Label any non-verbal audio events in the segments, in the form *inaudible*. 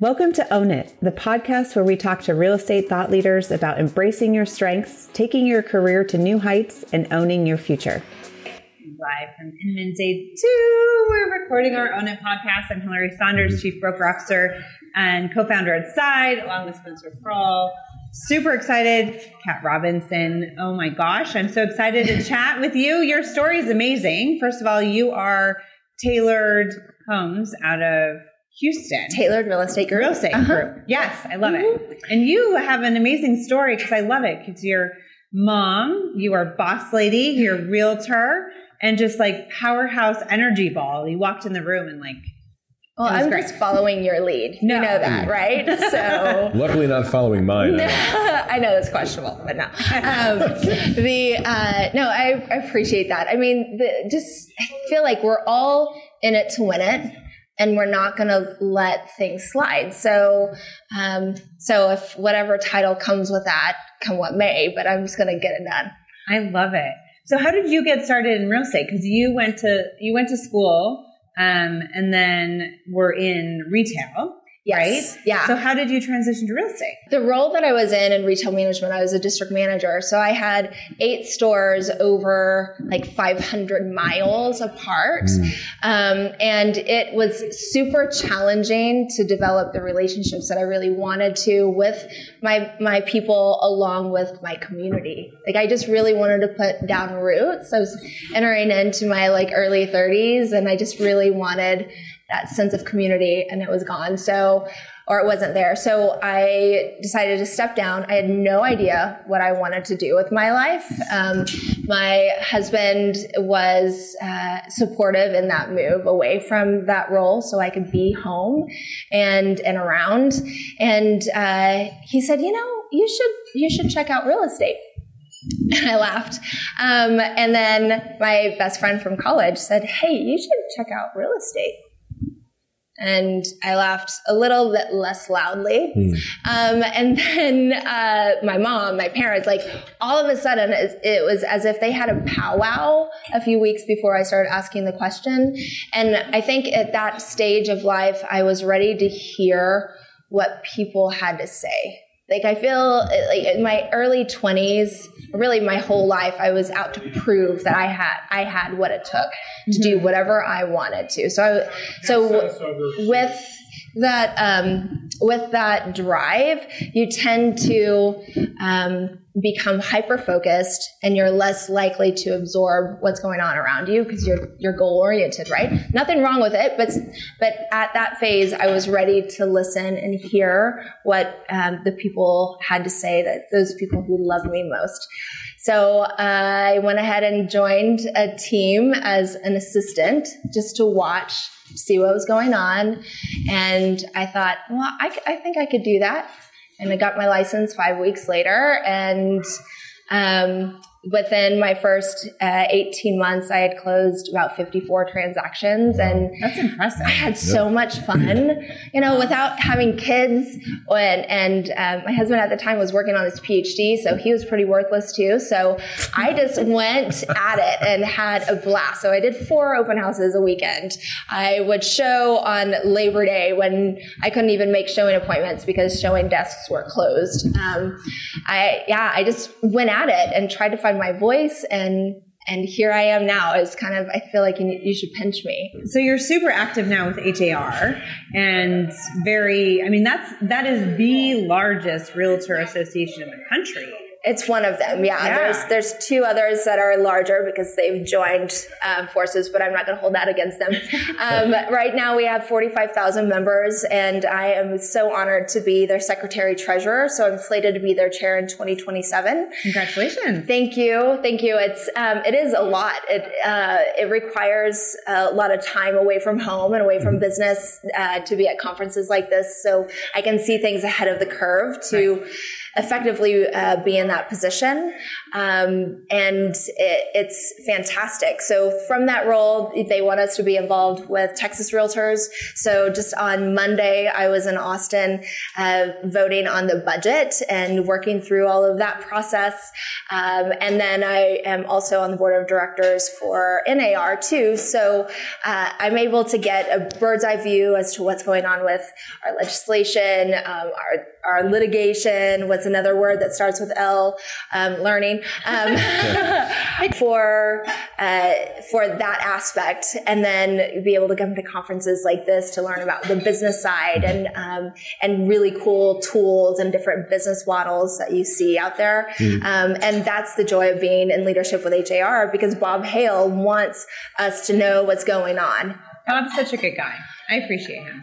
Welcome to Own It, the podcast where we talk to real estate thought leaders about embracing your strengths, taking your career to new heights, and owning your future. Live from Inman Day 2, we're recording our Own It podcast. I'm Hillary Saunders, Chief Broker Officer and co founder at Side, along with Spencer Kroll. Super excited. Kat Robinson. Oh my gosh, I'm so excited to chat with you. Your story is amazing. First of all, you are tailored homes out of Houston. Tailored Real Estate Group. Real Estate uh-huh. Group. Yes, I love mm-hmm. it. And you have an amazing story because I love it because you're mom, you are boss lady, you're realtor, and just like powerhouse energy ball. You walked in the room and like well, I'm great. just following your lead. No. You know that, right? *laughs* So luckily, not following mine. *laughs* I know that's questionable, but no. Um, the uh, no, I, I, appreciate that. I mean, the, just I feel like we're all in it to win it and we're not going to let things slide. So, um, so if whatever title comes with that, come what may, but I'm just going to get it done. I love it. So, how did you get started in real estate? Because you went to you went to school, um, and then were in retail. Yes. Right? Yeah. So how did you transition to real estate? The role that I was in in retail management, I was a district manager. So I had eight stores over like 500 miles apart. Mm. Um, and it was super challenging to develop the relationships that I really wanted to with my, my people along with my community. Like I just really wanted to put down roots. I was entering into my like early 30s and I just really wanted that sense of community and it was gone. So, or it wasn't there. So I decided to step down. I had no idea what I wanted to do with my life. Um, my husband was uh, supportive in that move away from that role so I could be home and, and around. And uh, he said, you know, you should, you should check out real estate. *laughs* And I laughed. Um, and then my best friend from college said, Hey, you should check out real estate and I laughed a little bit less loudly. Mm. Um, and *laughs* then uh, my mom, my parents, like all of a sudden, it was as if they had a powwow a few weeks before I started asking the question. And I think at that stage of life, I was ready to hear what people had to say. Like I feel like in my early 20s, really my whole life, I was out to prove that I had I had what it took to mm-hmm. do whatever I wanted to. So I, so with that um, with that drive, you tend to um, become hyper focused, and you're less likely to absorb what's going on around you because you're you're goal oriented, right? Nothing wrong with it, but but at that phase, I was ready to listen and hear what um, the people had to say. That those people who loved me most. So I went ahead and joined a team as an assistant just to watch see what was going on. And I thought, well, I, I think I could do that. And I got my license five weeks later. And um, within my first uh, 18 months, I had closed about 54 transactions. And that's impressive. I had so much fun, you know, without having kids. And, and um, my husband at the time was working on his PhD, so he was pretty worthless too. So I just went at it and had a blast. So I did four open houses a weekend. I would show on Labor Day when I couldn't even make showing appointments because showing desks were closed. Um, I, yeah, I just went at it and tried to find my voice and and here I am now It's kind of I feel like you, you should pinch me. So you're super active now with HAR and very I mean that's that is the largest realtor association in the country. It's one of them. Yeah. yeah. There's there's two others that are larger because they've joined um, forces, but I'm not going to hold that against them. *laughs* Um, right now we have 45,000 members, and I am so honored to be their secretary treasurer. So I'm slated to be their chair in 2027. Congratulations! Thank you, thank you. It's um, it is a lot. It uh, it requires a lot of time away from home and away from mm-hmm. business uh, to be at conferences like this, so I can see things ahead of the curve to. Right effectively uh, be in that position. Um, and it, it's fantastic. So from that role, they want us to be involved with Texas Realtors. So just on Monday, I was in Austin uh, voting on the budget and working through all of that process. Um, and then I am also on the board of directors for NAR too. So uh, I'm able to get a bird's eye view as to what's going on with our legislation, um, our our litigation. What's another word that starts with L? Um, learning um, *laughs* for uh, for that aspect, and then be able to come to conferences like this to learn about the business side and um, and really cool tools and different business models that you see out there. Mm. and that's the joy of being in leadership with HAR because Bob Hale wants us to know what's going on. Bob's such a good guy. I appreciate him.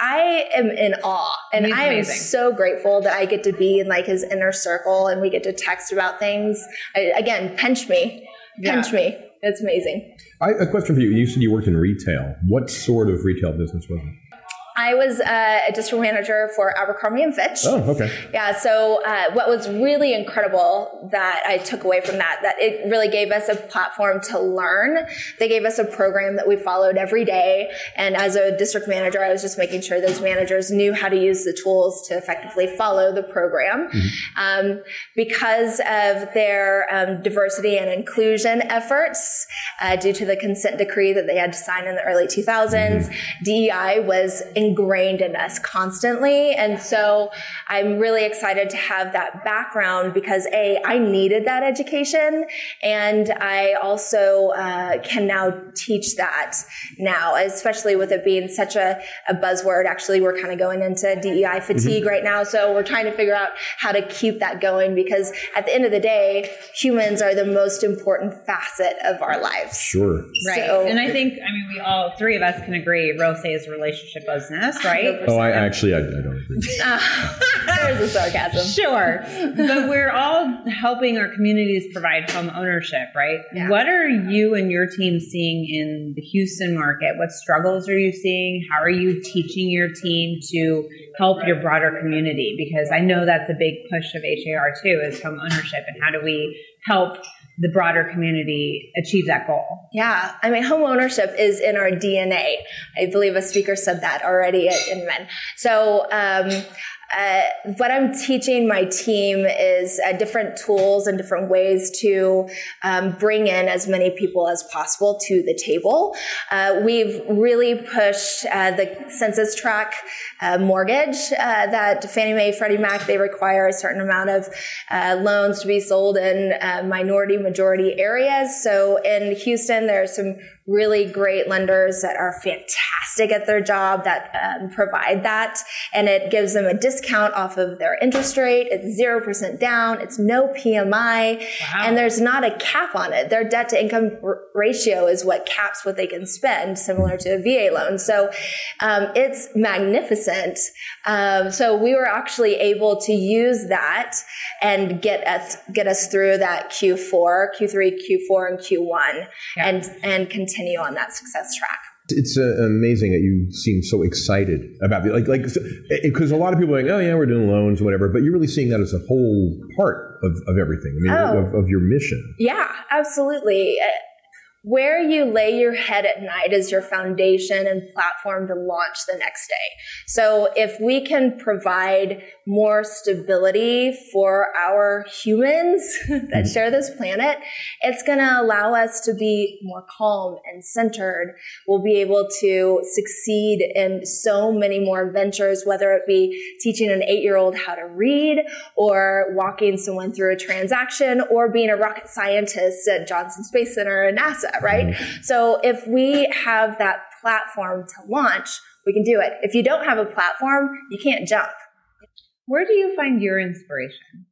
I am in awe and I am so grateful that I get to be in like his inner circle and we get to text about things. I, again, pinch me, pinch yeah. me. It's amazing. I, a question for you. You said you worked in retail. What sort of retail business was it? I was uh, a district manager for Abercrombie and Fitch. Oh, okay. Yeah. So uh, what was really incredible that I took away from that, that it really gave us a platform to learn. They gave us a program that we followed every day. And as a district manager, I was just making sure those managers knew how to use the tools to effectively follow the program. Mm-hmm. Um, because of their um, diversity and inclusion efforts, uh, due to the consent decree that they had to sign in the early 2000s, mm-hmm. DEI was ingrained in us constantly. And so I'm really excited to have that background because A, I needed that education. And I also uh, can now teach that now, especially with it being such a, a buzzword. Actually, we're kind of going into DEI fatigue mm-hmm. right now. So we're trying to figure out how to keep that going because at the end of the day, humans are the most important facet of our lives. Sure. Right. So, and I think, I mean, we all, three of us can agree real estate is relationship business, *laughs* right? Oh, I actually, I, I don't agree. *laughs* Ah. There's a sarcasm. Sure. But *laughs* we're all helping our communities provide home ownership, right? Yeah. What are you and your team seeing in the Houston market? What struggles are you seeing? How are you teaching your team to help your broader community? Because I know that's a big push of HAR too, is home ownership. And how do we help the broader community achieve that goal? Yeah, I mean, home ownership is in our DNA. I believe a speaker said that already at Inman. So, um, uh, what I'm teaching my team is uh, different tools and different ways to um, bring in as many people as possible to the table. Uh, we've really pushed uh, the census tract uh, mortgage that Fannie Mae, Freddie Mac, they require a certain amount of loans to be sold in minority majority areas. So in Houston, there are some really great lenders that are fantastic at their job that um, provide that. And it gives them a discount off of their interest rate. It's 0% down. It's no PMI. Wow. And there's not a cap on it. Their debt to income r- ratio is what caps what they can spend, similar to a VA loan. So um, it's magnificent. Um, so we were actually able to use that and get us, get us through that Q4, Q3, Q4, and Q1 yeah. and, and continue continue on that success track. It's uh, amazing that you seem so excited about it. Like, like, because a lot of people are like, oh yeah, we're doing loans, or whatever. But you're really seeing that as a whole part of, of everything. I mean, oh. of, of your mission. Yeah, absolutely where you lay your head at night is your foundation and platform to launch the next day. So if we can provide more stability for our humans *laughs* that mm-hmm. share this planet, it's going to allow us to be more calm and centered. We'll be able to succeed in so many more ventures, whether it be teaching an eight year old how to read or walking someone through a transaction or being a rocket scientist at Johnson Space Center and NASA right? Mm-hmm. So if we have that platform to launch, we can do it. If you don't have a platform, you can't jump. Where do you find your inspiration?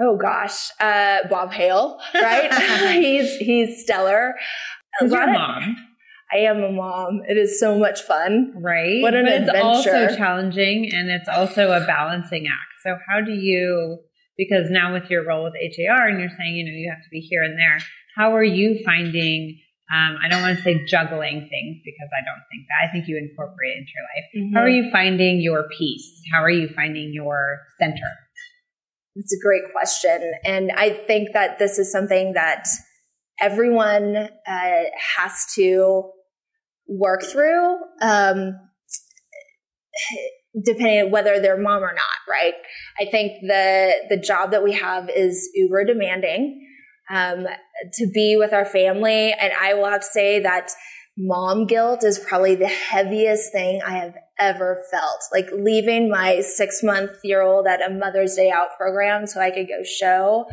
Oh gosh, uh, Bob Hale, right? *laughs* *laughs* he's he's stellar. Who's your mom? I am a mom. It is so much fun. Right. What an but adventure. It's also challenging and it's also a balancing act. So how do you because now with your role with HAR and you're saying, you know, you have to be here and there, how are you finding um, I don't want to say juggling things because I don't think that. I think you incorporate it into your life. Mm-hmm. How are you finding your peace? How are you finding your center? it's a great question. And I think that this is something that everyone uh, has to work through, um, depending on whether they're mom or not, right? I think the, the job that we have is uber demanding. Um, to be with our family. And I will have to say that mom guilt is probably the heaviest thing I have ever felt. Like leaving my six month year old at a Mother's Day Out program so I could go show.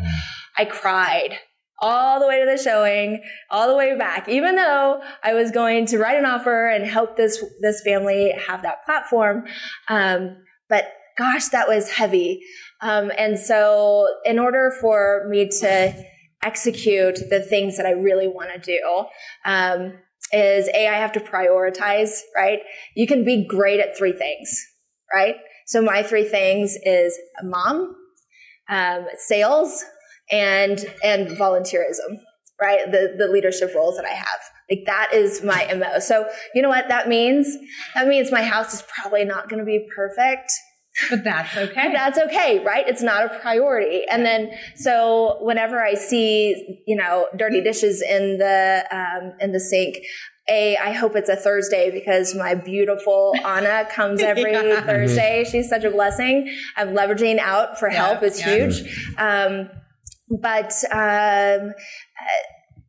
I cried all the way to the showing, all the way back, even though I was going to write an offer and help this, this family have that platform. Um, but gosh, that was heavy. Um, and so in order for me to execute the things that I really want to do, um, is A, I have to prioritize, right? You can be great at three things, right? So my three things is mom, um, sales, and and volunteerism, right? The the leadership roles that I have. Like that is my MO. So you know what that means? That means my house is probably not going to be perfect. But that's okay. But that's okay, right? It's not a priority. And then, so whenever I see, you know, dirty dishes in the um, in the sink, a I hope it's a Thursday because my beautiful Anna comes *laughs* every yeah. Thursday. She's such a blessing. I'm leveraging out for help yeah, is yeah. huge. Um, but um,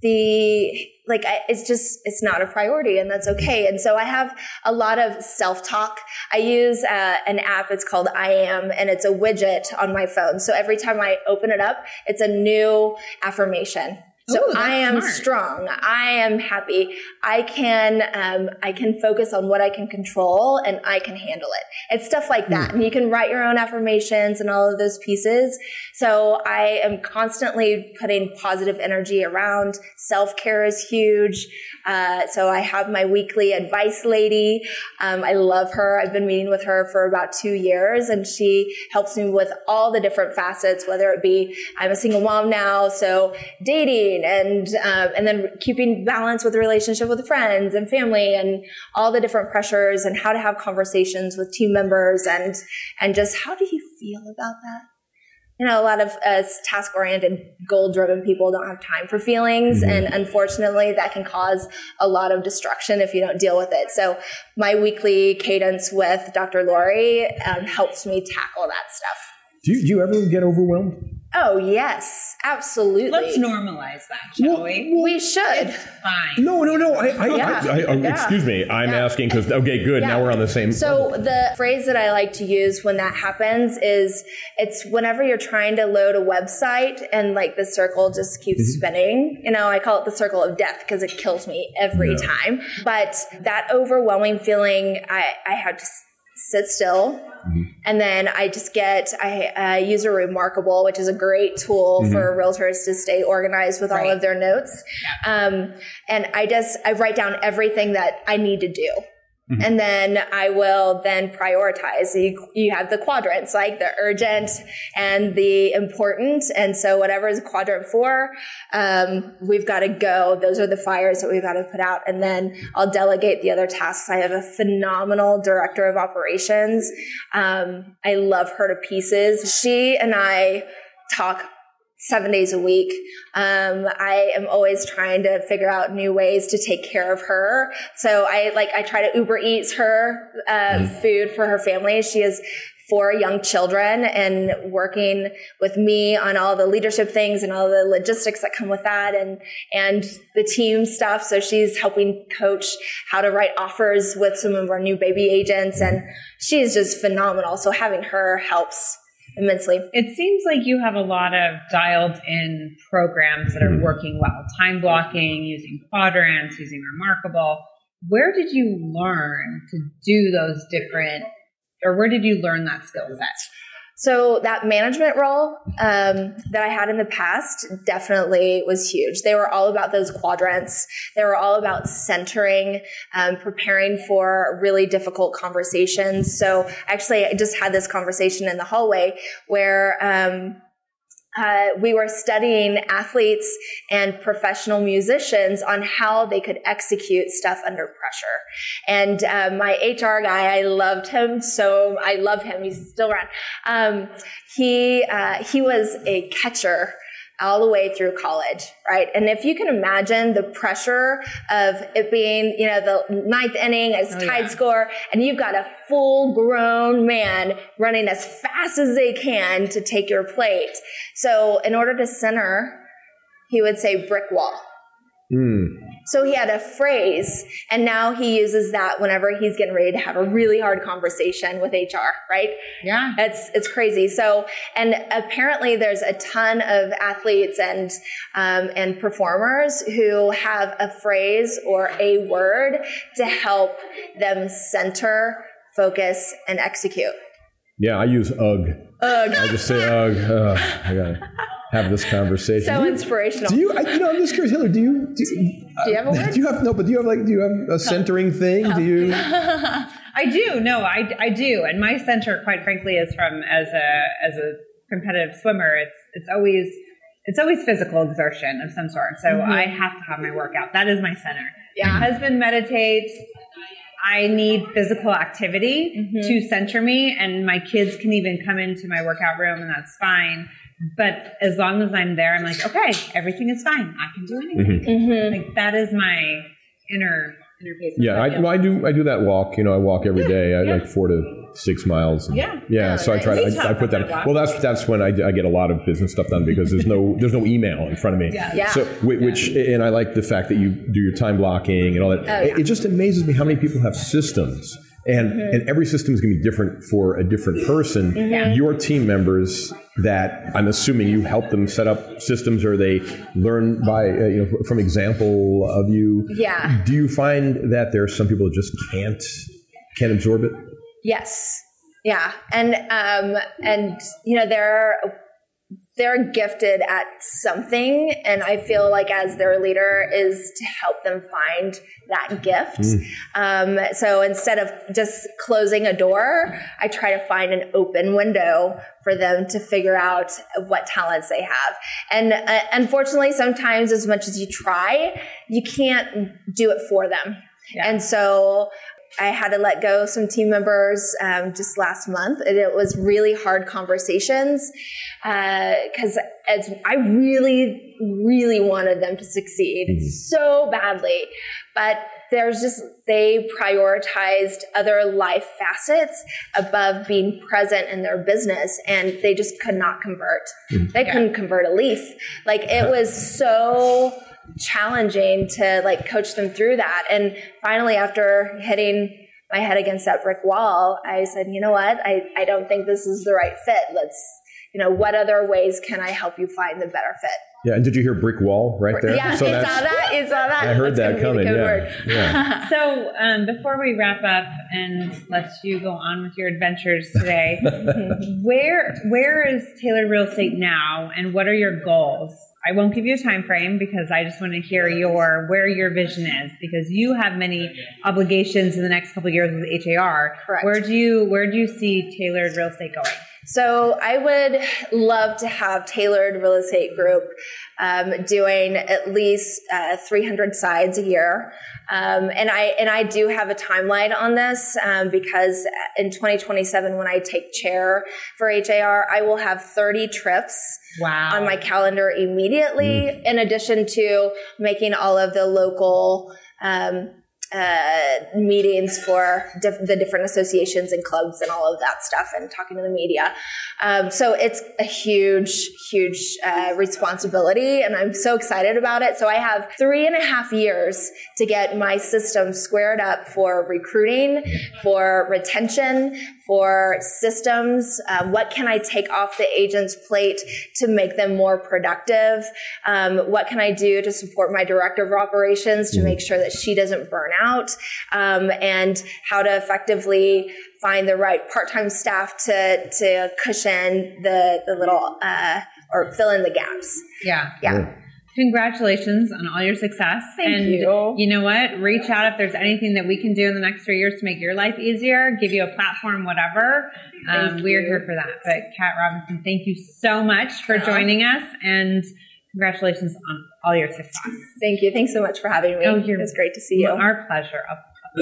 the like I, it's just it's not a priority and that's okay. And so i have a lot of self-talk. I use uh, an app it's called i am and it's a widget on my phone. So every time i open it up it's a new affirmation so Ooh, I am smart. strong. I am happy. I can, um, I can focus on what I can control and I can handle it. It's stuff like that. Mm. And you can write your own affirmations and all of those pieces. So I am constantly putting positive energy around. Self care is huge. Uh, so I have my weekly advice lady. Um, I love her. I've been meeting with her for about two years and she helps me with all the different facets, whether it be I'm a single mom now. So dating and uh, and then keeping balance with the relationship with friends and family and all the different pressures and how to have conversations with team members and and just how do you feel about that? You know a lot of uh, task oriented goal driven people don't have time for feelings mm-hmm. and unfortunately that can cause a lot of destruction if you don't deal with it. So my weekly cadence with dr lori um, helps me tackle that stuff. Do you, do you ever get overwhelmed Oh yes, absolutely. Let's normalize that, shall well, we? We should. It's fine. No, no, no. I, I, yeah. I, I yeah. excuse me. I'm yeah. asking because okay, good. Now we're on the same. So level. the phrase that I like to use when that happens is it's whenever you're trying to load a website and like the circle just keeps mm-hmm. spinning. You know, I call it the circle of death because it kills me every time. But that overwhelming feeling, I I had to sit still Mm-hmm. And then I just get, I uh, use a Remarkable, which is a great tool mm-hmm. for realtors to stay organized with right. all of their notes. Um, and I just, I write down everything that I need to do. Mm-hmm. And then I will then prioritize. You, you have the quadrants, like the urgent and the important. And so whatever is quadrant four, um, we've got to go. Those are the fires that we've got to put out. And then I'll delegate the other tasks. I have a phenomenal director of operations. Um, I love her to pieces. She and I talk seven days a week. Um, I am always trying to figure out new ways to take care of her. So I like I try to Uber Eats her uh, mm. food for her family. She has four young children and working with me on all the leadership things and all the logistics that come with that and and the team stuff so she's helping coach how to write offers with some of our new baby agents and she's just phenomenal so having her helps immensely. It seems like you have a lot of dialed in programs that are mm-hmm. working well time blocking, using quadrants, using Remarkable. Where did you learn to do those different, or where did you learn that skill set? So that management role um, that I had in the past definitely was huge. They were all about those quadrants. They were all about centering, um, preparing for really difficult conversations. So actually, I just had this conversation in the hallway where um, uh, we were studying athletes and professional musicians on how they could execute stuff under pressure. And uh, my HR guy, I loved him so I love him. He's still around. Um, he uh, he was a catcher all the way through college, right? And if you can imagine the pressure of it being, you know, the ninth inning as oh, tied yeah. score, and you've got a full grown man running as fast as they can to take your plate. So in order to center, he would say brick wall. Mm. So he had a phrase, and now he uses that whenever he's getting ready to have a really hard conversation with HR, right? Yeah. It's, it's crazy. So, and apparently there's a ton of athletes and, um, and performers who have a phrase or a word to help them center, focus, and execute. Yeah, I use UG. UG. I just say UG. Uh, I got it *laughs* have this conversation. So you, inspirational. Do you? I, you know, I'm just curious, Hillary. Do you? Do, you, do you have a word? Do you have no? But do you have like? Do you have a centering thing? Do you? *laughs* I do. No, I, I do. And my center, quite frankly, is from as a as a competitive swimmer. It's it's always it's always physical exertion of some sort. So mm-hmm. I have to have my workout. That is my center. Yeah. My husband meditates. I need physical activity mm-hmm. to center me, and my kids can even come into my workout room, and that's fine. But as long as I'm there, I'm like, okay, everything is fine. I can do anything. Mm-hmm. mm-hmm. Like that is my inner inner pace. Yeah, I, well, I, do. I do that walk. You know, I walk every yeah, day. I yeah. like four to six miles. And, yeah, yeah. So I try. To, I, I, put that. Well, that's that's when I, I, get a lot of business stuff done because there's no there's no email in front of me. Yeah. yeah. So which and I like the fact that you do your time blocking and all that. Oh, it, it just amazes me how many people have systems and mm-hmm. and every system is going to be different for a different person. Mm-hmm. Your team members that I'm assuming you help them set up systems, or they learn by uh, you know from example of you. Yeah. Do you find that there are some people that just can't can't absorb it? Yes. Yeah, and um, and you know there are they're gifted at something and i feel like as their leader is to help them find that gift mm. um, so instead of just closing a door i try to find an open window for them to figure out what talents they have and uh, unfortunately sometimes as much as you try you can't do it for them yeah. and so I had to let go of some team members um, just last month, and it was really hard conversations because uh, I really, really wanted them to succeed mm-hmm. so badly, but there's just they prioritized other life facets above being present in their business, and they just could not convert. Mm-hmm. They yeah. couldn't convert a leaf. Like it was so challenging to like coach them through that. And finally, after hitting my head against that brick wall, I said, you know what? I, I don't think this is the right fit. Let's, you know, what other ways can I help you find the better fit? Yeah, and did you hear brick wall right there? Yeah, so you saw that. You saw that. I heard that's that coming. Yeah. yeah. *laughs* so um, before we wrap up and let you go on with your adventures today, *laughs* where where is Tailored Real Estate now, and what are your goals? I won't give you a time frame because I just want to hear your where your vision is because you have many obligations in the next couple years with HAR. Correct. Where do you where do you see Tailored Real Estate going? So I would love to have Tailored Real Estate Group um, doing at least uh, 300 sides a year. Um, and I and I do have a timeline on this um, because in 2027, when I take chair for HAR, I will have 30 trips wow. on my calendar immediately. Mm. In addition to making all of the local um, uh, meetings for diff- the different associations and clubs and all of that stuff and talking to the media. Um, so it's a huge, huge uh, responsibility, and I'm so excited about it. So I have three and a half years to get my system squared up for recruiting, for retention, for systems. Um, what can I take off the agent's plate to make them more productive? Um, what can I do to support my director of operations to make sure that she doesn't burn out? Um, and how to effectively find the right part-time staff to to cushion the the little uh, or fill in the gaps. Yeah, yeah. congratulations on all your success. Thank and you. You know what? Reach out if there's anything that we can do in the next three years to make your life easier, give you a platform, whatever. Um, we're here for that. But Kat Robinson, thank you so much for joining us and congratulations on all your success. Thank you. Thanks so much for having me. Oh, you're- it's great to see you. Our pleasure.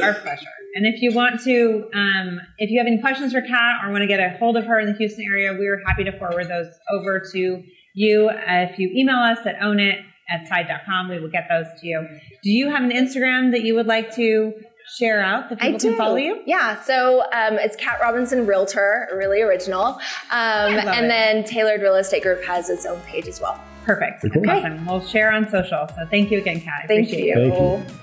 Our pleasure. And if you want to, um, if you have any questions for Kat or want to get a hold of her in the Houston area, we are happy to forward those over to you. Uh, if you email us at ownit at side.com, we will get those to you. Do you have an Instagram that you would like to share out that people I do. can follow you? Yeah, so um, it's Kat Robinson Realtor, really original. Um, and it. then Tailored Real Estate Group has its own page as well. Perfect. Cool. Awesome. We'll share on social. So thank you again, Kat. I Thank appreciate you. Thank you.